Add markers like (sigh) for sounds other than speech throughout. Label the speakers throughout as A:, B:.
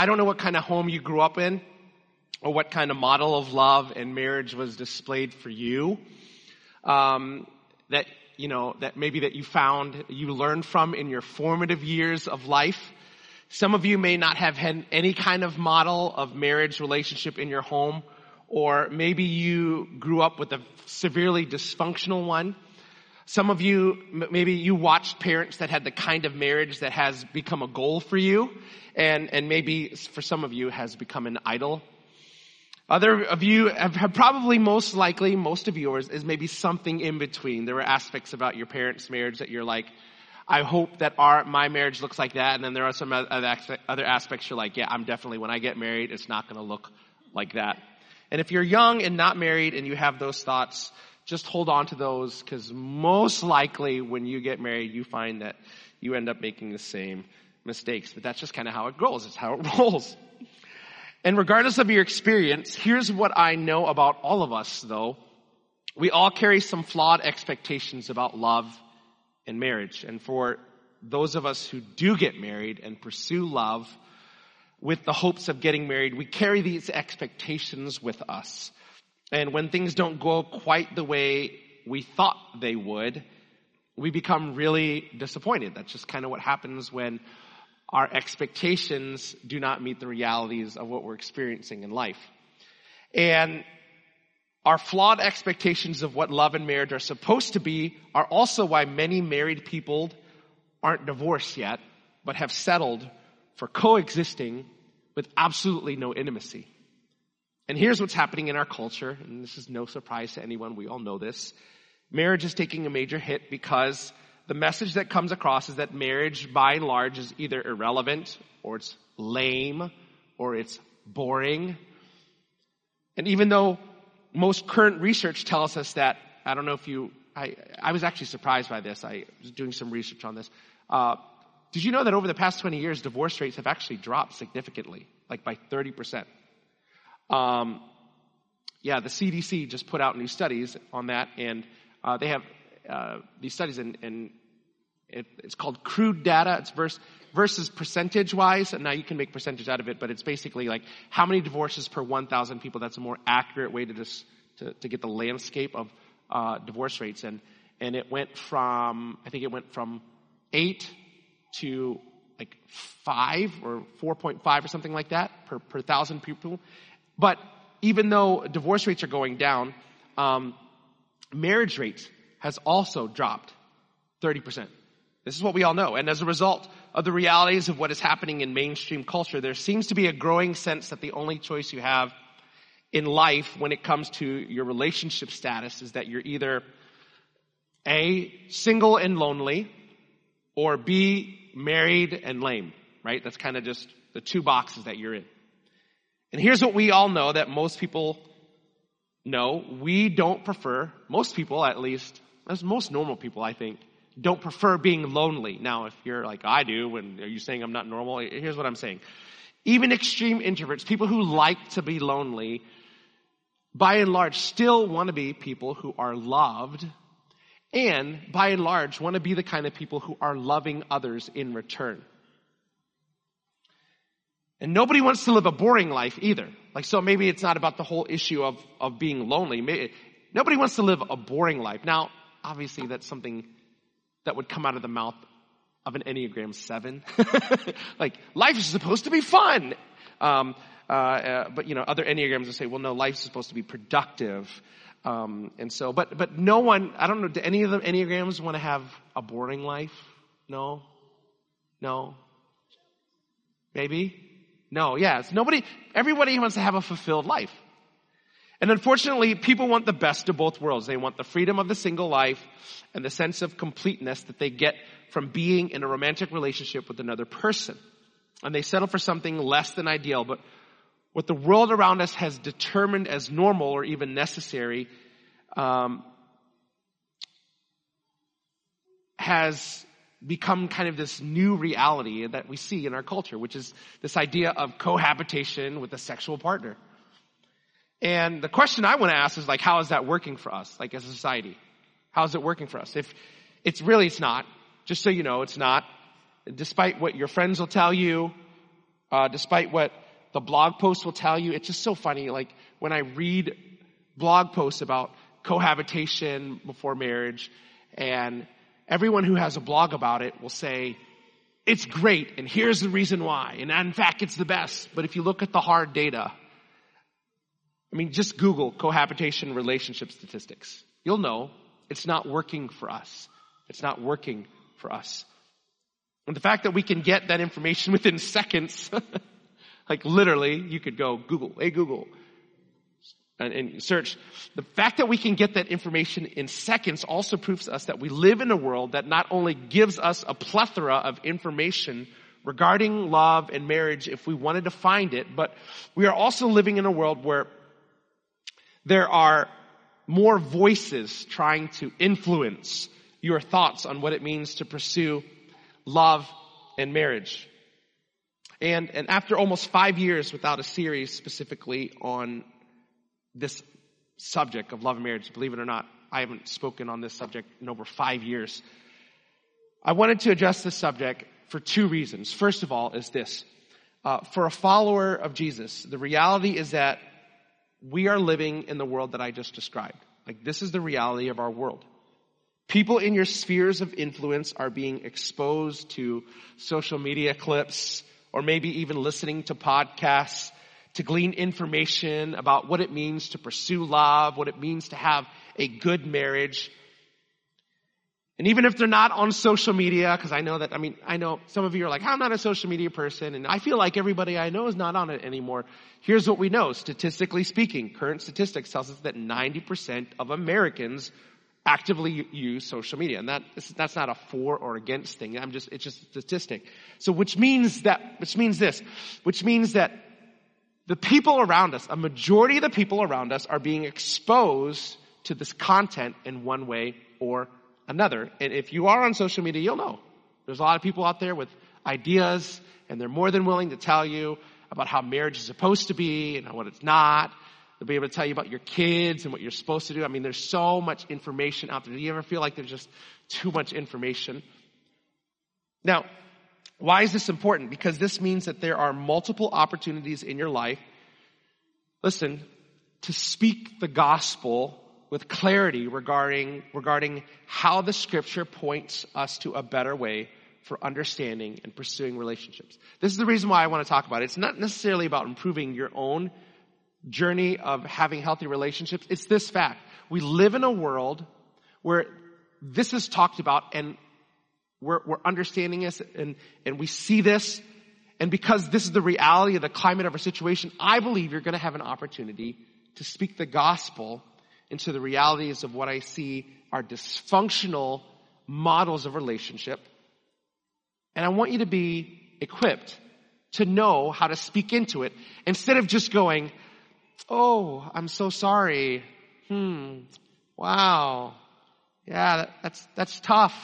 A: I don't know what kind of home you grew up in or what kind of model of love and marriage was displayed for you. Um, that, you know, that maybe that you found, you learned from in your formative years of life. Some of you may not have had any kind of model of marriage relationship in your home, or maybe you grew up with a severely dysfunctional one. Some of you, maybe you watched parents that had the kind of marriage that has become a goal for you, and, and maybe for some of you has become an idol. Other of you have, probably most likely, most of yours is maybe something in between. There were aspects about your parents' marriage that you're like, I hope that our, my marriage looks like that. And then there are some other aspects you're like, yeah, I'm definitely, when I get married, it's not going to look like that. And if you're young and not married and you have those thoughts, just hold on to those because most likely when you get married, you find that you end up making the same mistakes. But that's just kind of how it goes. It's how it (laughs) rolls. And regardless of your experience, here's what I know about all of us though. We all carry some flawed expectations about love and marriage. And for those of us who do get married and pursue love with the hopes of getting married, we carry these expectations with us. And when things don't go quite the way we thought they would, we become really disappointed. That's just kind of what happens when our expectations do not meet the realities of what we're experiencing in life. And our flawed expectations of what love and marriage are supposed to be are also why many married people aren't divorced yet, but have settled for coexisting with absolutely no intimacy. And here's what's happening in our culture, and this is no surprise to anyone, we all know this. Marriage is taking a major hit because the message that comes across is that marriage, by and large, is either irrelevant, or it's lame, or it's boring. And even though most current research tells us that, I don't know if you, I, I was actually surprised by this. I was doing some research on this. Uh, did you know that over the past 20 years, divorce rates have actually dropped significantly, like by 30%? Um, yeah, the CDC just put out new studies on that, and uh, they have uh, these studies, and, it, it's called crude data. It's verse, versus percentage wise, and now you can make percentage out of it, but it's basically like how many divorces per 1,000 people. That's a more accurate way to just to, to get the landscape of uh, divorce rates, and and it went from I think it went from eight to like five or 4.5 or something like that per, per thousand people. But even though divorce rates are going down, um, marriage rates has also dropped 30%. This is what we all know. And as a result of the realities of what is happening in mainstream culture, there seems to be a growing sense that the only choice you have in life when it comes to your relationship status is that you're either A, single and lonely, or B, married and lame, right? That's kind of just the two boxes that you're in. And here's what we all know that most people know. We don't prefer, most people at least, as most normal people I think, don't prefer being lonely. Now, if you're like I do, and are you saying I'm not normal? Here's what I'm saying. Even extreme introverts, people who like to be lonely, by and large still want to be people who are loved and by and large want to be the kind of people who are loving others in return. And nobody wants to live a boring life either. Like, so maybe it's not about the whole issue of, of being lonely. Maybe, nobody wants to live a boring life. Now, obviously that's something that would come out of the mouth of an Enneagram 7. (laughs) like, life is supposed to be fun. Um, uh, uh, but, you know, other Enneagrams will say, well, no, life's supposed to be productive. Um, and so, but, but no one, I don't know, do any of the Enneagrams want to have a boring life? No? No? Maybe? No, yes. Nobody, everybody wants to have a fulfilled life. And unfortunately, people want the best of both worlds. They want the freedom of the single life and the sense of completeness that they get from being in a romantic relationship with another person. And they settle for something less than ideal, but what the world around us has determined as normal or even necessary um, has become kind of this new reality that we see in our culture, which is this idea of cohabitation with a sexual partner. And the question I want to ask is like, how is that working for us, like as a society? How is it working for us? If it's really, it's not. Just so you know, it's not. Despite what your friends will tell you, uh, despite what the blog post will tell you. It's just so funny. Like when I read blog posts about cohabitation before marriage and everyone who has a blog about it will say, it's great and here's the reason why. And in fact, it's the best. But if you look at the hard data, I mean, just Google cohabitation relationship statistics. You'll know it's not working for us. It's not working for us. And the fact that we can get that information (laughs) within seconds, (laughs) like literally, you could go Google, hey Google, and, and, search. The fact that we can get that information in seconds also proves to us that we live in a world that not only gives us a plethora of information regarding love and marriage if we wanted to find it, but we are also living in a world where there are more voices trying to influence your thoughts on what it means to pursue love and marriage. And, and after almost five years without a series specifically on this subject of love and marriage, believe it or not, I haven't spoken on this subject in over five years. I wanted to address this subject for two reasons. First of all is this. Uh, for a follower of Jesus, the reality is that we are living in the world that I just described. Like this is the reality of our world. People in your spheres of influence are being exposed to social media clips or maybe even listening to podcasts to glean information about what it means to pursue love, what it means to have a good marriage. And even if they're not on social media, because I know that, I mean, I know some of you are like, I'm not a social media person, and I feel like everybody I know is not on it anymore. Here's what we know, statistically speaking. Current statistics tells us that 90% of Americans actively use social media. And that, that's not a for or against thing. I'm just, it's just a statistic. So which means that, which means this, which means that the people around us, a majority of the people around us are being exposed to this content in one way or another. And if you are on social media, you'll know. There's a lot of people out there with ideas and they're more than willing to tell you about how marriage is supposed to be and what it's not. They'll be able to tell you about your kids and what you're supposed to do. I mean, there's so much information out there. Do you ever feel like there's just too much information? Now, why is this important? Because this means that there are multiple opportunities in your life, listen, to speak the gospel with clarity regarding, regarding how the scripture points us to a better way for understanding and pursuing relationships. This is the reason why I want to talk about it. It's not necessarily about improving your own journey of having healthy relationships. It's this fact. We live in a world where this is talked about and we're, we're understanding this and, and we see this. And because this is the reality of the climate of our situation, I believe you're going to have an opportunity to speak the gospel into the realities of what I see are dysfunctional models of relationship. And I want you to be equipped to know how to speak into it instead of just going, Oh, I'm so sorry. Hmm. Wow. Yeah, that's, that's tough.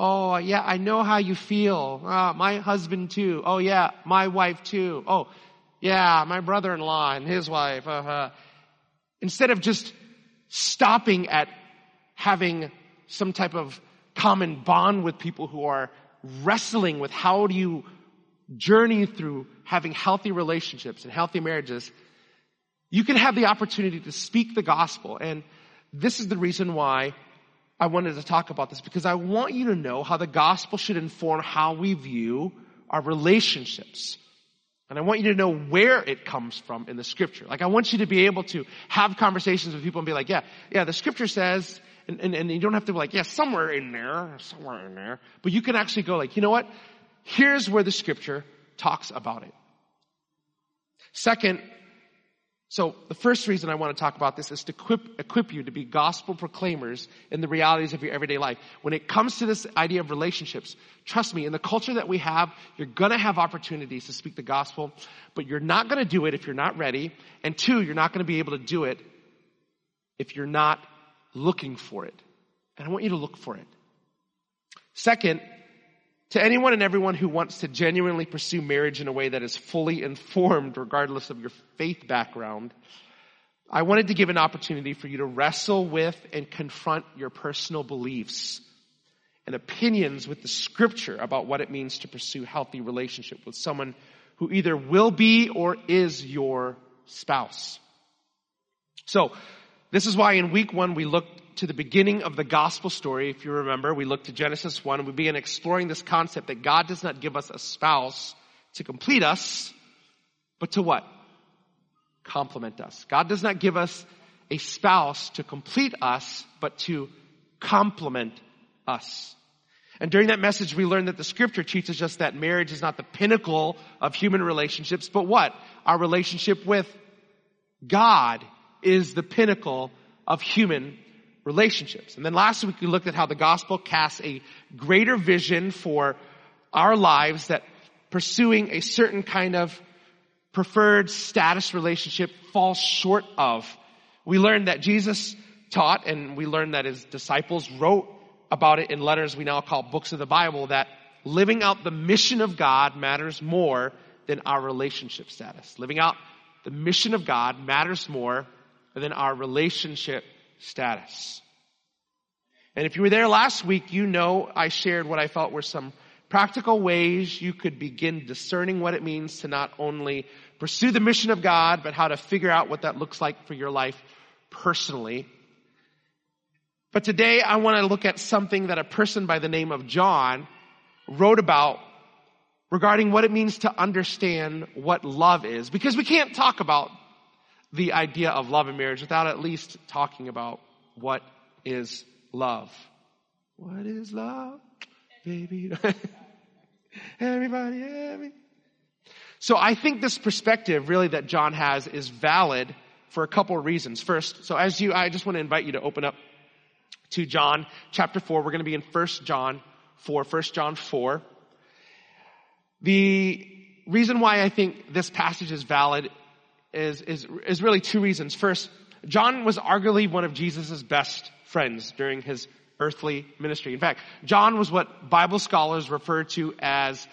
A: Oh, yeah, I know how you feel. Uh, my husband too. Oh, yeah, my wife too. Oh, yeah, my brother-in-law and his wife. Uh-huh. Instead of just stopping at having some type of common bond with people who are wrestling with how do you journey through having healthy relationships and healthy marriages, you can have the opportunity to speak the gospel. And this is the reason why I wanted to talk about this because I want you to know how the gospel should inform how we view our relationships. And I want you to know where it comes from in the scripture. Like I want you to be able to have conversations with people and be like, yeah, yeah, the scripture says, and, and, and you don't have to be like, yeah, somewhere in there, somewhere in there. But you can actually go like, you know what? Here's where the scripture talks about it. Second, so the first reason I want to talk about this is to equip, equip you to be gospel proclaimers in the realities of your everyday life. When it comes to this idea of relationships, trust me, in the culture that we have, you're going to have opportunities to speak the gospel, but you're not going to do it if you're not ready. And two, you're not going to be able to do it if you're not looking for it. And I want you to look for it. Second, to anyone and everyone who wants to genuinely pursue marriage in a way that is fully informed regardless of your faith background, I wanted to give an opportunity for you to wrestle with and confront your personal beliefs and opinions with the scripture about what it means to pursue healthy relationship with someone who either will be or is your spouse. So, this is why in week one we looked to the beginning of the gospel story. If you remember, we looked to Genesis 1 and we began exploring this concept that God does not give us a spouse to complete us, but to what? Complement us. God does not give us a spouse to complete us, but to complement us. And during that message, we learned that the scripture teaches us that marriage is not the pinnacle of human relationships, but what? Our relationship with God is the pinnacle of human relationships. And then last week we looked at how the gospel casts a greater vision for our lives that pursuing a certain kind of preferred status relationship falls short of. We learned that Jesus taught and we learned that his disciples wrote about it in letters we now call books of the Bible that living out the mission of God matters more than our relationship status. Living out the mission of God matters more than our relationship status. And if you were there last week, you know I shared what I felt were some practical ways you could begin discerning what it means to not only pursue the mission of God, but how to figure out what that looks like for your life personally. But today I want to look at something that a person by the name of John wrote about regarding what it means to understand what love is. Because we can't talk about the idea of love and marriage without at least talking about what is love. What is love? Baby. (laughs) Everybody, everybody. So I think this perspective really that John has is valid for a couple of reasons. First, so as you, I just want to invite you to open up to John chapter 4. We're going to be in 1 John 4, 1 John 4. The reason why I think this passage is valid is, is, is really two reasons. First, John was arguably one of Jesus' best friends during his earthly ministry. In fact, John was what Bible scholars refer to as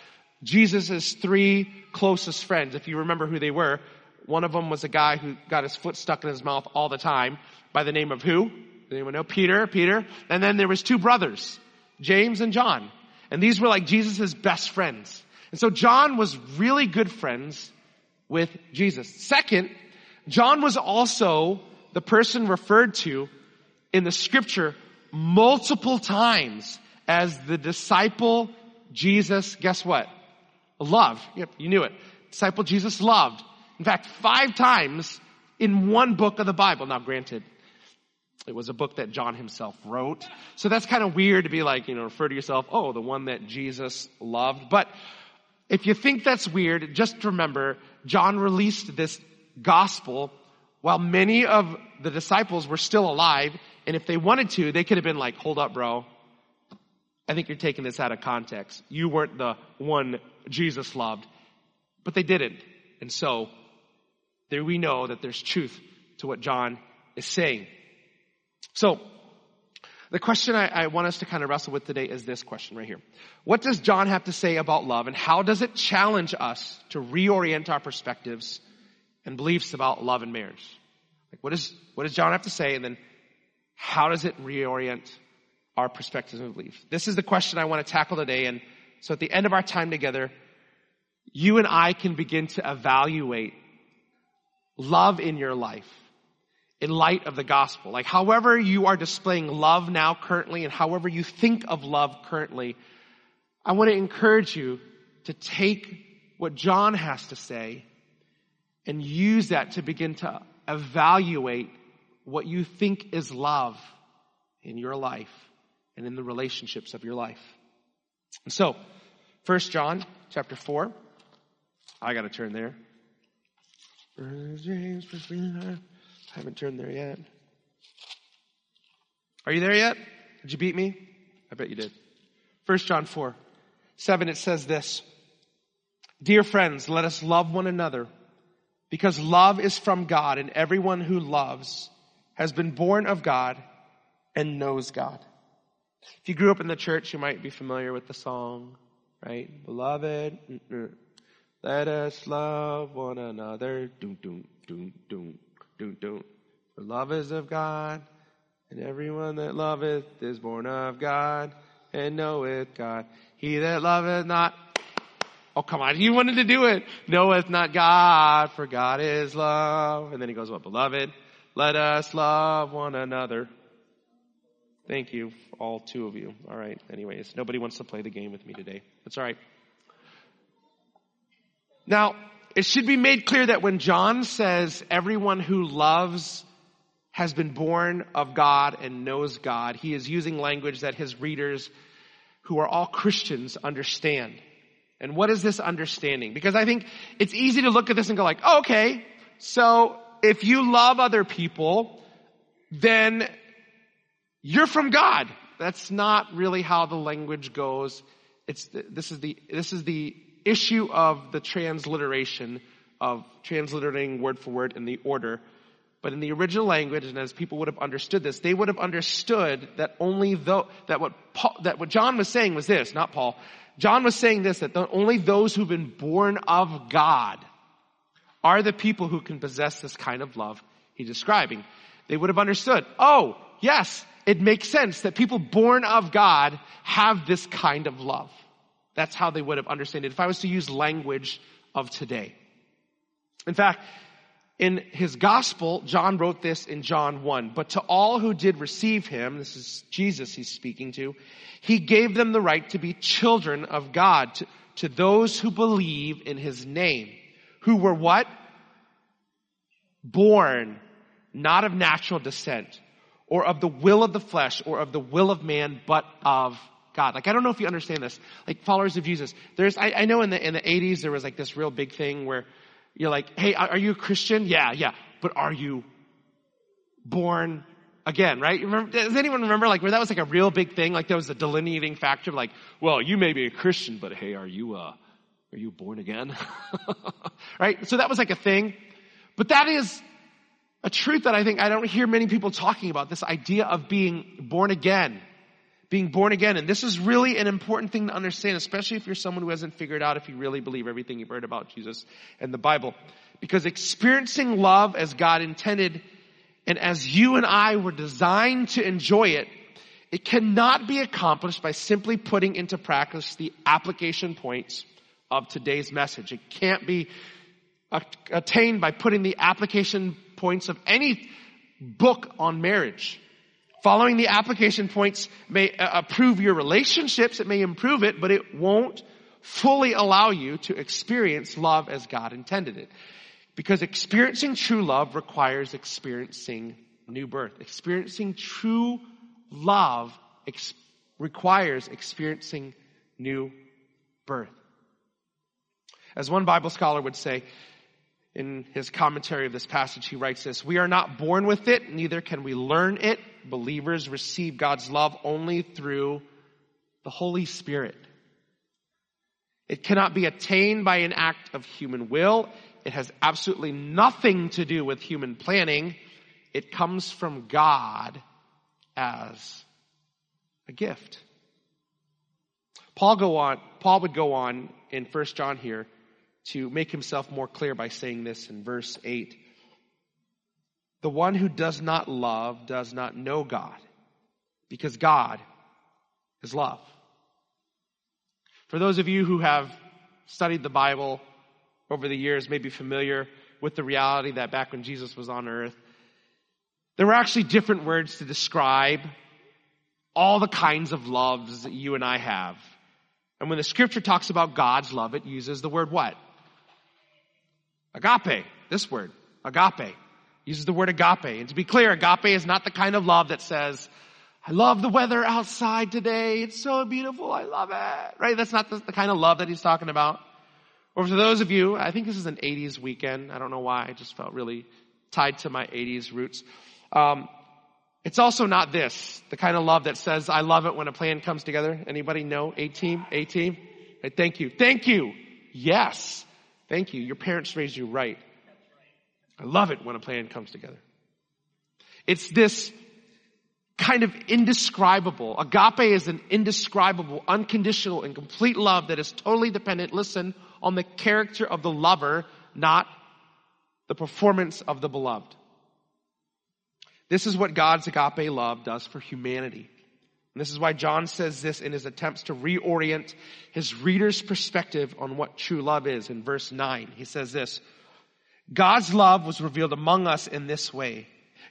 A: Jesus' three closest friends. If you remember who they were, one of them was a guy who got his foot stuck in his mouth all the time by the name of who? Anyone know? Peter, Peter. And then there was two brothers, James and John. And these were like Jesus' best friends. And so John was really good friends with Jesus. Second, John was also the person referred to in the scripture multiple times as the disciple Jesus, guess what? Loved. Yep, you knew it. Disciple Jesus loved. In fact, five times in one book of the Bible. Now granted, it was a book that John himself wrote. So that's kind of weird to be like, you know, refer to yourself, oh, the one that Jesus loved. But if you think that's weird, just remember, John released this gospel while many of the disciples were still alive. And if they wanted to, they could have been like, hold up, bro. I think you're taking this out of context. You weren't the one Jesus loved. But they didn't. And so, there we know that there's truth to what John is saying. So, the question I, I, want us to kind of wrestle with today is this question right here. What does John have to say about love and how does it challenge us to reorient our perspectives and beliefs about love and marriage? Like what, is, what does John have to say and then how does it reorient our perspectives and beliefs? This is the question I want to tackle today and so at the end of our time together, you and I can begin to evaluate love in your life in light of the gospel. Like however you are displaying love now currently and however you think of love currently, I want to encourage you to take what John has to say and use that to begin to evaluate what you think is love in your life and in the relationships of your life. And so, First John chapter 4. I got to turn there. I haven't turned there yet. Are you there yet? Did you beat me? I bet you did. First John 4, 7, it says this. Dear friends, let us love one another because love is from God and everyone who loves has been born of God and knows God. If you grew up in the church, you might be familiar with the song, right? Beloved, mm, mm. let us love one another. Doom, doom, doom, doom. Doom. For love is of God, and everyone that loveth is born of God, and knoweth God. He that loveth not Oh, come on. he wanted to do it. Knoweth not God, for God is love. And then he goes, what? Beloved, let us love one another. Thank you, all two of you. All right. Anyways, nobody wants to play the game with me today. That's all right. Now, it should be made clear that when John says everyone who loves has been born of God and knows God, he is using language that his readers who are all Christians understand. And what is this understanding? Because I think it's easy to look at this and go like, oh, okay, so if you love other people, then you're from God. That's not really how the language goes. It's, this is the, this is the issue of the transliteration of transliterating word for word in the order. But in the original language, and as people would have understood this, they would have understood that only though, that what Paul, that what John was saying was this, not Paul, John was saying this, that the, only those who've been born of God are the people who can possess this kind of love he's describing. They would have understood, oh, yes, it makes sense that people born of God have this kind of love. That's how they would have understood it if I was to use language of today. In fact, in his gospel, John wrote this in John 1. But to all who did receive him, this is Jesus he's speaking to, he gave them the right to be children of God, to, to those who believe in his name. Who were what? Born, not of natural descent, or of the will of the flesh, or of the will of man, but of God. Like, I don't know if you understand this. Like, followers of Jesus. There's, I, I know in the, in the 80s there was like this real big thing where you're like, hey, are you a Christian? Yeah, yeah. But are you born again, right? Remember, does anyone remember like where that was like a real big thing? Like there was a delineating factor like, well, you may be a Christian, but hey, are you, uh, are you born again? (laughs) right? So that was like a thing. But that is a truth that I think I don't hear many people talking about, this idea of being born again being born again. And this is really an important thing to understand, especially if you're someone who hasn't figured out if you really believe everything you've heard about Jesus and the Bible. Because experiencing love as God intended and as you and I were designed to enjoy it, it cannot be accomplished by simply putting into practice the application points of today's message. It can't be attained by putting the application points of any book on marriage. Following the application points may uh, improve your relationships, it may improve it, but it won't fully allow you to experience love as God intended it. Because experiencing true love requires experiencing new birth. Experiencing true love ex- requires experiencing new birth. As one Bible scholar would say, in his commentary of this passage, he writes this, we are not born with it, neither can we learn it. Believers receive God's love only through the Holy Spirit. It cannot be attained by an act of human will. It has absolutely nothing to do with human planning. It comes from God as a gift. Paul go on, Paul would go on in 1 John here to make himself more clear by saying this in verse 8. The one who does not love does not know God, because God is love. For those of you who have studied the Bible over the years, may be familiar with the reality that back when Jesus was on earth, there were actually different words to describe all the kinds of loves that you and I have. And when the scripture talks about God's love, it uses the word what? Agape, this word, agape, uses the word agape. And to be clear, agape is not the kind of love that says, I love the weather outside today. It's so beautiful. I love it. Right? That's not the, the kind of love that he's talking about. Or for those of you, I think this is an 80s weekend. I don't know why. I just felt really tied to my 80s roots. Um, it's also not this, the kind of love that says, I love it when a plan comes together. Anybody know? A-team? A-team? Thank you. Thank you. Yes. Thank you. Your parents raised you right. I love it when a plan comes together. It's this kind of indescribable. Agape is an indescribable, unconditional, and complete love that is totally dependent, listen, on the character of the lover, not the performance of the beloved. This is what God's agape love does for humanity. And this is why John says this in his attempts to reorient his reader's perspective on what true love is. In verse 9, he says this, God's love was revealed among us in this way.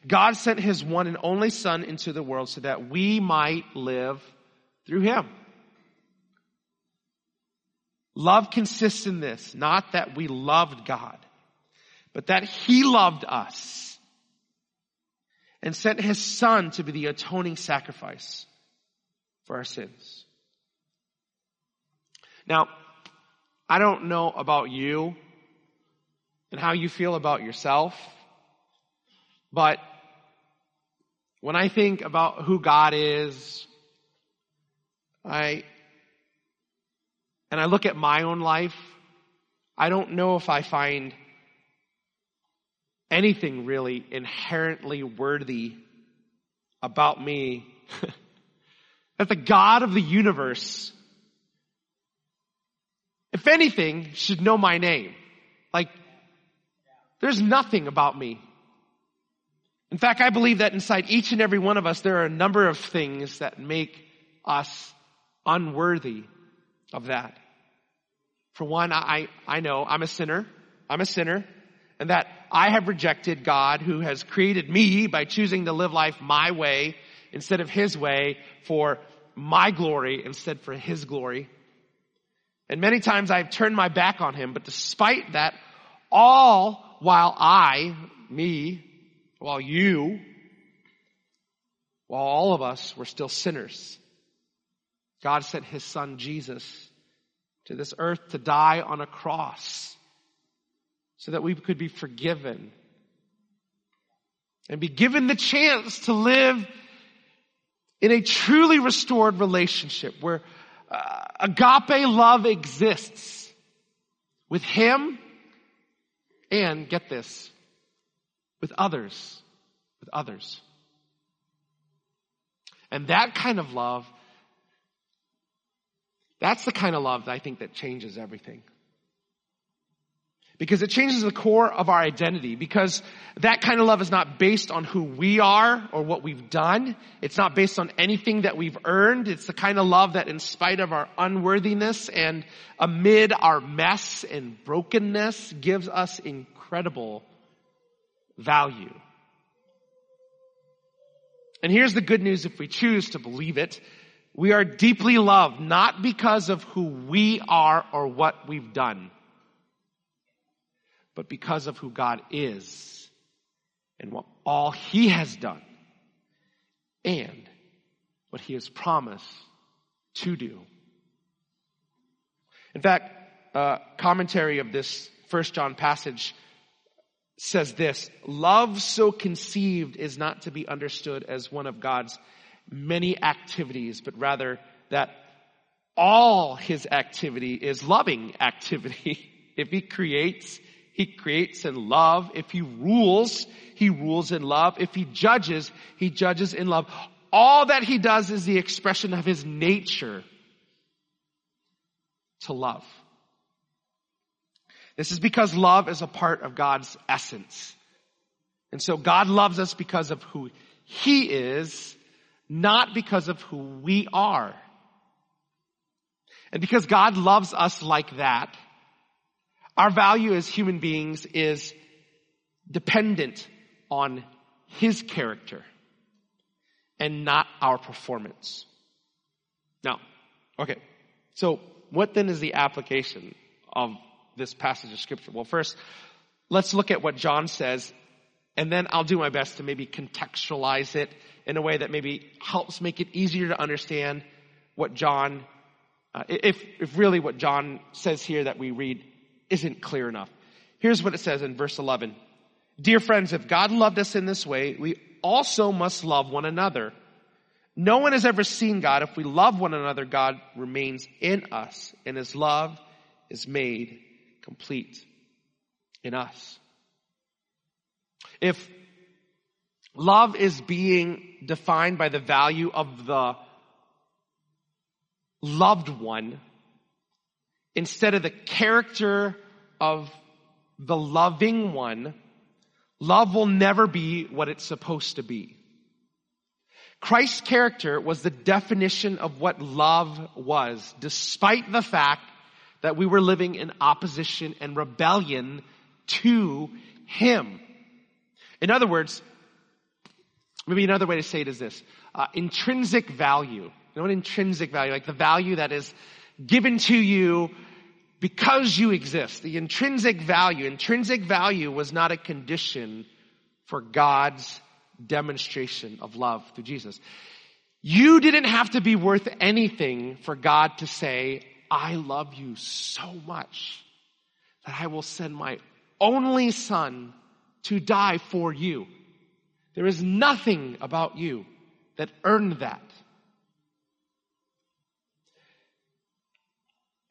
A: God sent his one and only son into the world so that we might live through him. Love consists in this, not that we loved God, but that he loved us and sent his son to be the atoning sacrifice for our sins. Now, I don't know about you and how you feel about yourself, but when I think about who God is, I, and I look at my own life, I don't know if I find anything really inherently worthy about me (laughs) that the God of the universe, if anything, should know my name. Like, there's nothing about me. In fact, I believe that inside each and every one of us, there are a number of things that make us unworthy of that. For one, I, I know I'm a sinner. I'm a sinner. And that I have rejected God who has created me by choosing to live life my way instead of His way for my glory instead for His glory. And many times I've turned my back on Him, but despite that, all while I, me, while you, while all of us were still sinners, God sent His Son Jesus to this earth to die on a cross so that we could be forgiven and be given the chance to live in a truly restored relationship where uh, agape love exists with Him and get this, with others, with others. And that kind of love, that's the kind of love that I think that changes everything. Because it changes the core of our identity. Because that kind of love is not based on who we are or what we've done. It's not based on anything that we've earned. It's the kind of love that in spite of our unworthiness and amid our mess and brokenness gives us incredible value. And here's the good news if we choose to believe it. We are deeply loved, not because of who we are or what we've done but because of who God is and what all He has done and what He has promised to do. In fact, uh, commentary of this First John passage says this, love so conceived is not to be understood as one of God's many activities, but rather that all his activity is loving activity. (laughs) if he creates, he creates in love. If he rules, he rules in love. If he judges, he judges in love. All that he does is the expression of his nature to love. This is because love is a part of God's essence. And so God loves us because of who he is, not because of who we are. And because God loves us like that, our value as human beings is dependent on His character and not our performance. Now, okay, so what then is the application of this passage of scripture? Well, first, let's look at what John says, and then I'll do my best to maybe contextualize it in a way that maybe helps make it easier to understand what John, uh, if, if really what John says here that we read isn't clear enough. Here's what it says in verse 11. Dear friends, if God loved us in this way, we also must love one another. No one has ever seen God. If we love one another, God remains in us and his love is made complete in us. If love is being defined by the value of the loved one, instead of the character of the loving one, love will never be what it's supposed to be. Christ's character was the definition of what love was, despite the fact that we were living in opposition and rebellion to Him. In other words, maybe another way to say it is this. Uh, intrinsic value. You know what intrinsic value? Like the value that is given to you because you exist. The intrinsic value. Intrinsic value was not a condition for God's demonstration of love through Jesus. You didn't have to be worth anything for God to say, I love you so much that I will send my only son to die for you. There is nothing about you that earned that.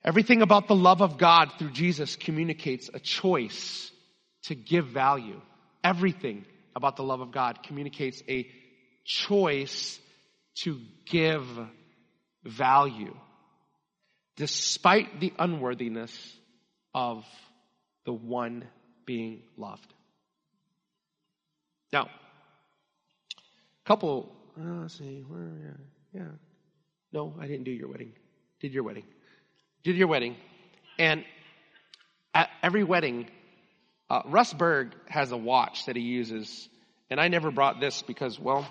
A: Everything about the love of God through Jesus communicates a choice to give value. Everything about the love of God communicates a choice to give value despite the unworthiness of the one being loved. Now, couple, uh, let's see, where, yeah. No, I didn't do your wedding. Did your wedding. Did your wedding. And at every wedding, uh, Russ Berg has a watch that he uses, and I never brought this because, well,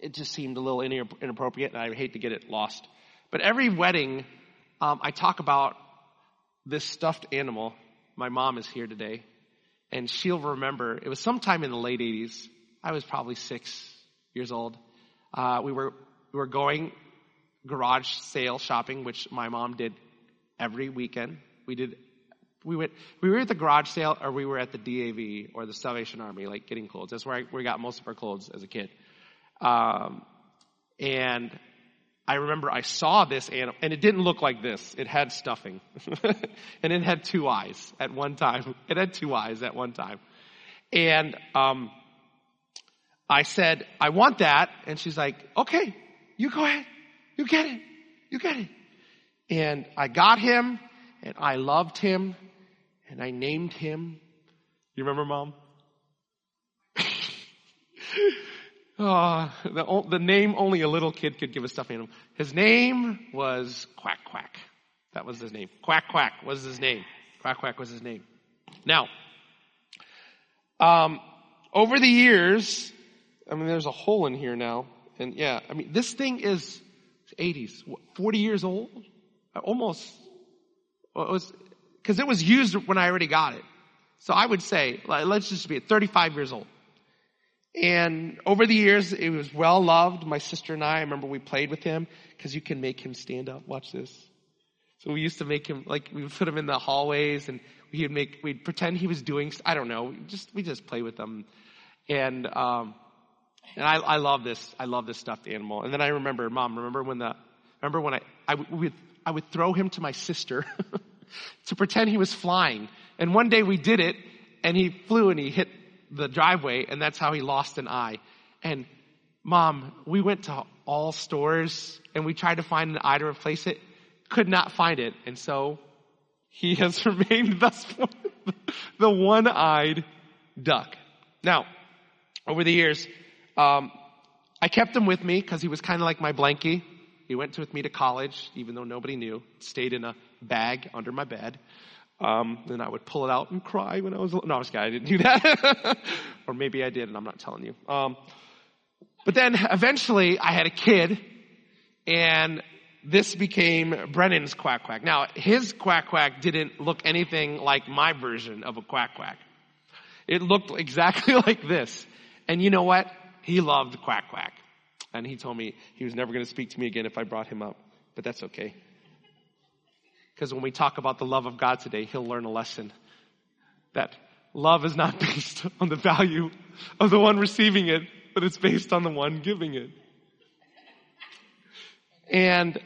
A: it just seemed a little inappropriate, and I hate to get it lost. But every wedding, um, I talk about this stuffed animal. My mom is here today, and she'll remember. It was sometime in the late '80s. I was probably six years old. Uh, we were we were going garage sale shopping, which my mom did every weekend. We did we went we were at the garage sale or we were at the DAV or the Salvation Army, like getting clothes. That's where I, we got most of our clothes as a kid. Um, and I remember I saw this animal, and it didn't look like this. It had stuffing. (laughs) and it had two eyes at one time. It had two eyes at one time. And, um, I said, I want that. And she's like, okay, you go ahead. You get it. You get it. And I got him, and I loved him, and I named him. You remember, Mom? Oh, (laughs) the, the name only a little kid could give a stuffed animal. His name was Quack Quack. That was his name. Quack Quack was his name. Quack Quack was his name. Now, um, over the years, I mean, there's a hole in here now, and yeah, I mean, this thing is 80s, 40 years old, almost. It was because it was used when I already got it. So I would say, let's just be at 35 years old. And over the years, it was well loved. My sister and I, I remember we played with him because you can make him stand up. Watch this. So we used to make him, like, we would put him in the hallways and we'd make, we'd pretend he was doing, I don't know, just, we just play with them. And, um, and I, I love this, I love this stuffed animal. And then I remember, mom, remember when the, remember when I, I would, I would throw him to my sister (laughs) to pretend he was flying. And one day we did it and he flew and he hit the driveway and that's how he lost an eye. And mom, we went to all stores and we tried to find an eye to replace it, could not find it. And so he (laughs) has remained thus far (laughs) the one-eyed duck. Now, over the years, um, I kept him with me because he was kind of like my blankie. He went with me to college, even though nobody knew. Stayed in a bag under my bed. Um, and I would pull it out and cry when I was, no, I was kidding. I didn't do that. (laughs) or maybe I did and I'm not telling you. Um, but then eventually I had a kid and this became Brennan's quack quack. Now, his quack quack didn't look anything like my version of a quack quack. It looked exactly (laughs) like this. And you know what? He loved quack quack. And he told me he was never going to speak to me again if I brought him up. But that's okay. Because when we talk about the love of God today, he'll learn a lesson that love is not (laughs) based on the value of the one receiving it, but it's based on the one giving it. And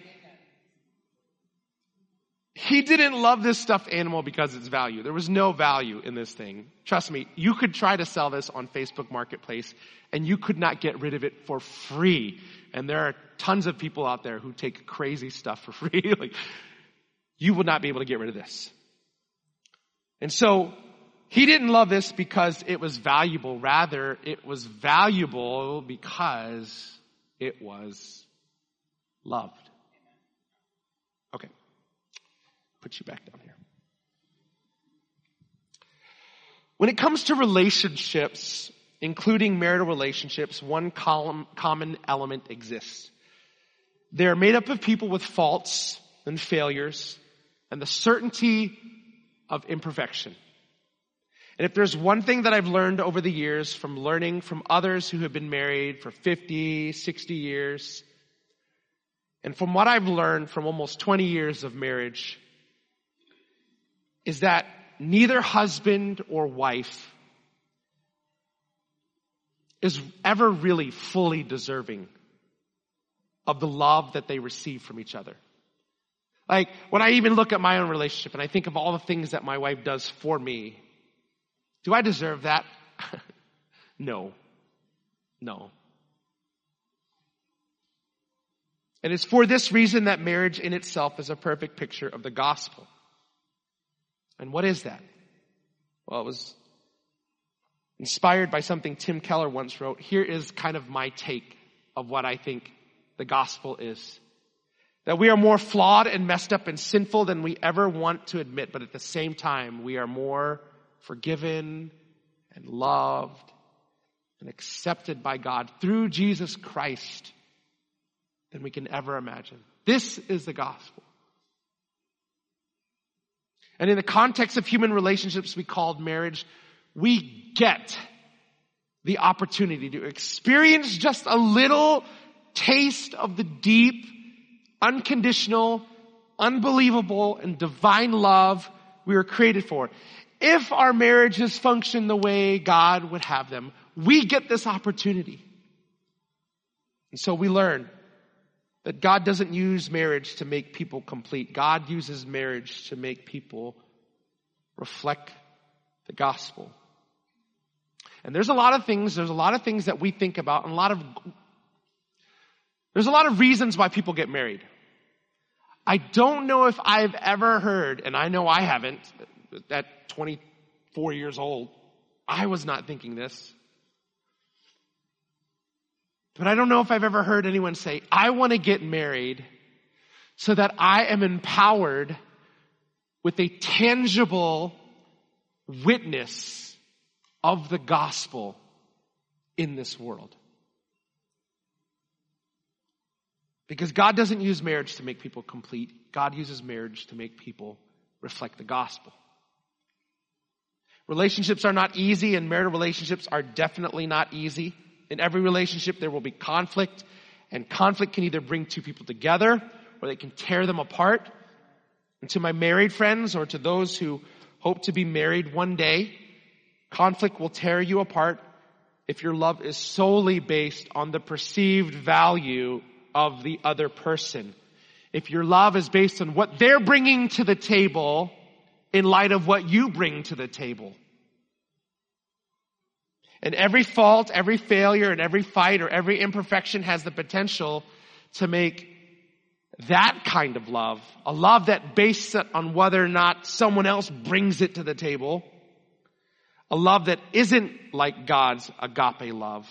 A: he didn't love this stuffed animal because it's value. There was no value in this thing. Trust me, you could try to sell this on Facebook Marketplace and you could not get rid of it for free. And there are tons of people out there who take crazy stuff for (laughs) free. like, you will not be able to get rid of this. And so he didn't love this because it was valuable. Rather, it was valuable because it was loved. Okay. Put you back down here. When it comes to relationships, including marital relationships, one column, common element exists. They're made up of people with faults and failures and the certainty of imperfection. And if there's one thing that I've learned over the years from learning from others who have been married for 50, 60 years, and from what I've learned from almost 20 years of marriage, is that neither husband or wife is ever really fully deserving of the love that they receive from each other. Like, when I even look at my own relationship and I think of all the things that my wife does for me, do I deserve that? (laughs) no. No. And it's for this reason that marriage in itself is a perfect picture of the gospel. And what is that? Well, it was inspired by something Tim Keller once wrote. Here is kind of my take of what I think the gospel is. That we are more flawed and messed up and sinful than we ever want to admit, but at the same time, we are more forgiven and loved and accepted by God through Jesus Christ than we can ever imagine. This is the gospel. And in the context of human relationships we called marriage, we get the opportunity to experience just a little taste of the deep, unconditional, unbelievable, and divine love we were created for. If our marriages function the way God would have them, we get this opportunity. And so we learn that God doesn't use marriage to make people complete. God uses marriage to make people reflect the gospel. And there's a lot of things, there's a lot of things that we think about and a lot of, there's a lot of reasons why people get married. I don't know if I've ever heard, and I know I haven't, at 24 years old, I was not thinking this. But I don't know if I've ever heard anyone say, I want to get married so that I am empowered with a tangible witness of the gospel in this world. Because God doesn't use marriage to make people complete. God uses marriage to make people reflect the gospel. Relationships are not easy and marital relationships are definitely not easy. In every relationship, there will be conflict, and conflict can either bring two people together or they can tear them apart. And to my married friends or to those who hope to be married one day, conflict will tear you apart if your love is solely based on the perceived value of the other person. If your love is based on what they're bringing to the table in light of what you bring to the table. And every fault, every failure, and every fight or every imperfection has the potential to make that kind of love, a love that based on whether or not someone else brings it to the table, a love that isn't like God's agape love,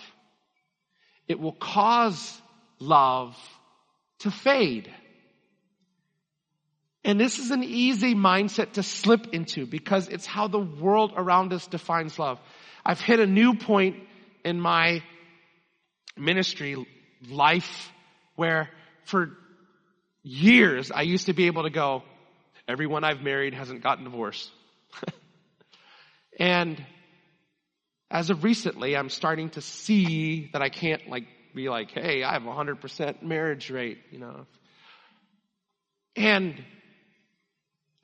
A: it will cause love to fade. And this is an easy mindset to slip into because it's how the world around us defines love. I've hit a new point in my ministry life where for years I used to be able to go, everyone I've married hasn't gotten divorced. (laughs) and as of recently, I'm starting to see that I can't like be like, hey, I have a hundred percent marriage rate, you know. And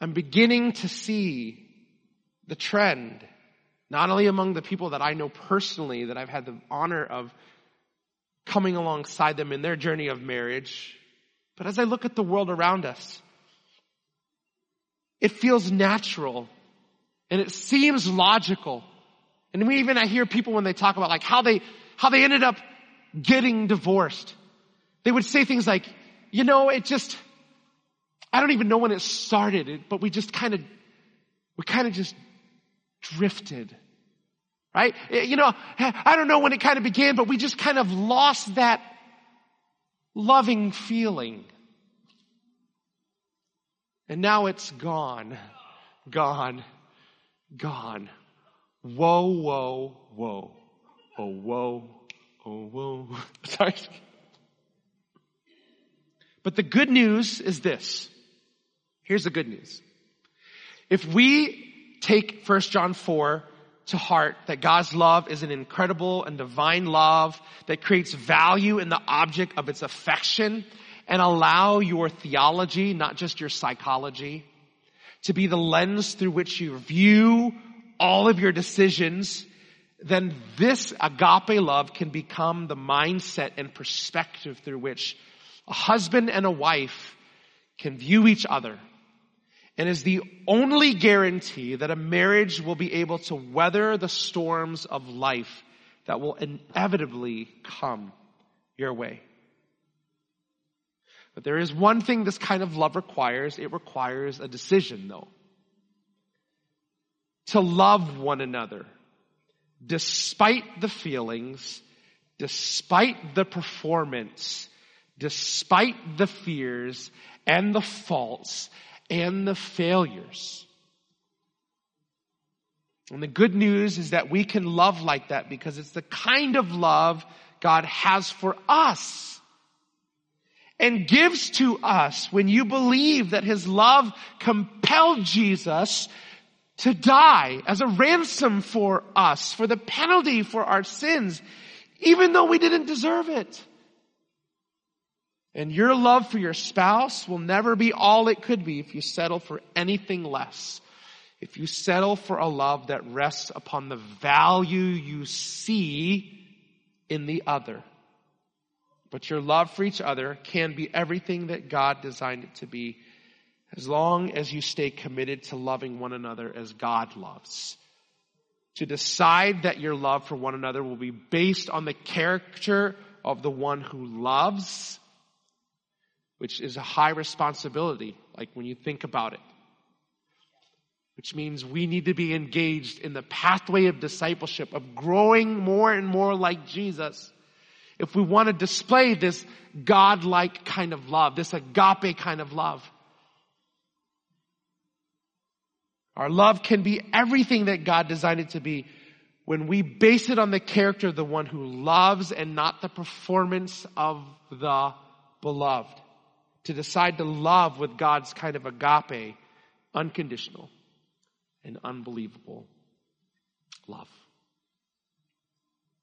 A: I'm beginning to see the trend not only among the people that I know personally, that I've had the honor of coming alongside them in their journey of marriage, but as I look at the world around us, it feels natural and it seems logical. And we even, I hear people when they talk about like how they, how they ended up getting divorced. They would say things like, you know, it just, I don't even know when it started, but we just kind of, we kind of just drifted. Right? Eh, you know, eh, I don't know when it kind of began, but we just kind of lost that loving feeling. And now it's gone, gone, gone. Whoa, whoa, whoa. Oh, whoa, oh, whoa. (laughs) Sorry. But the good news is this. Here's the good news. If we take 1 John 4 to heart that God's love is an incredible and divine love that creates value in the object of its affection and allow your theology, not just your psychology, to be the lens through which you view all of your decisions, then this agape love can become the mindset and perspective through which a husband and a wife can view each other and is the only guarantee that a marriage will be able to weather the storms of life that will inevitably come your way. But there is one thing this kind of love requires. It requires a decision though. To love one another despite the feelings, despite the performance, despite the fears and the faults and the failures. And the good news is that we can love like that because it's the kind of love God has for us and gives to us when you believe that his love compelled Jesus to die as a ransom for us, for the penalty for our sins, even though we didn't deserve it. And your love for your spouse will never be all it could be if you settle for anything less. If you settle for a love that rests upon the value you see in the other. But your love for each other can be everything that God designed it to be as long as you stay committed to loving one another as God loves. To decide that your love for one another will be based on the character of the one who loves which is a high responsibility, like when you think about it. Which means we need to be engaged in the pathway of discipleship, of growing more and more like Jesus. If we want to display this God-like kind of love, this agape kind of love. Our love can be everything that God designed it to be when we base it on the character of the one who loves and not the performance of the beloved to decide to love with God's kind of agape, unconditional and unbelievable love.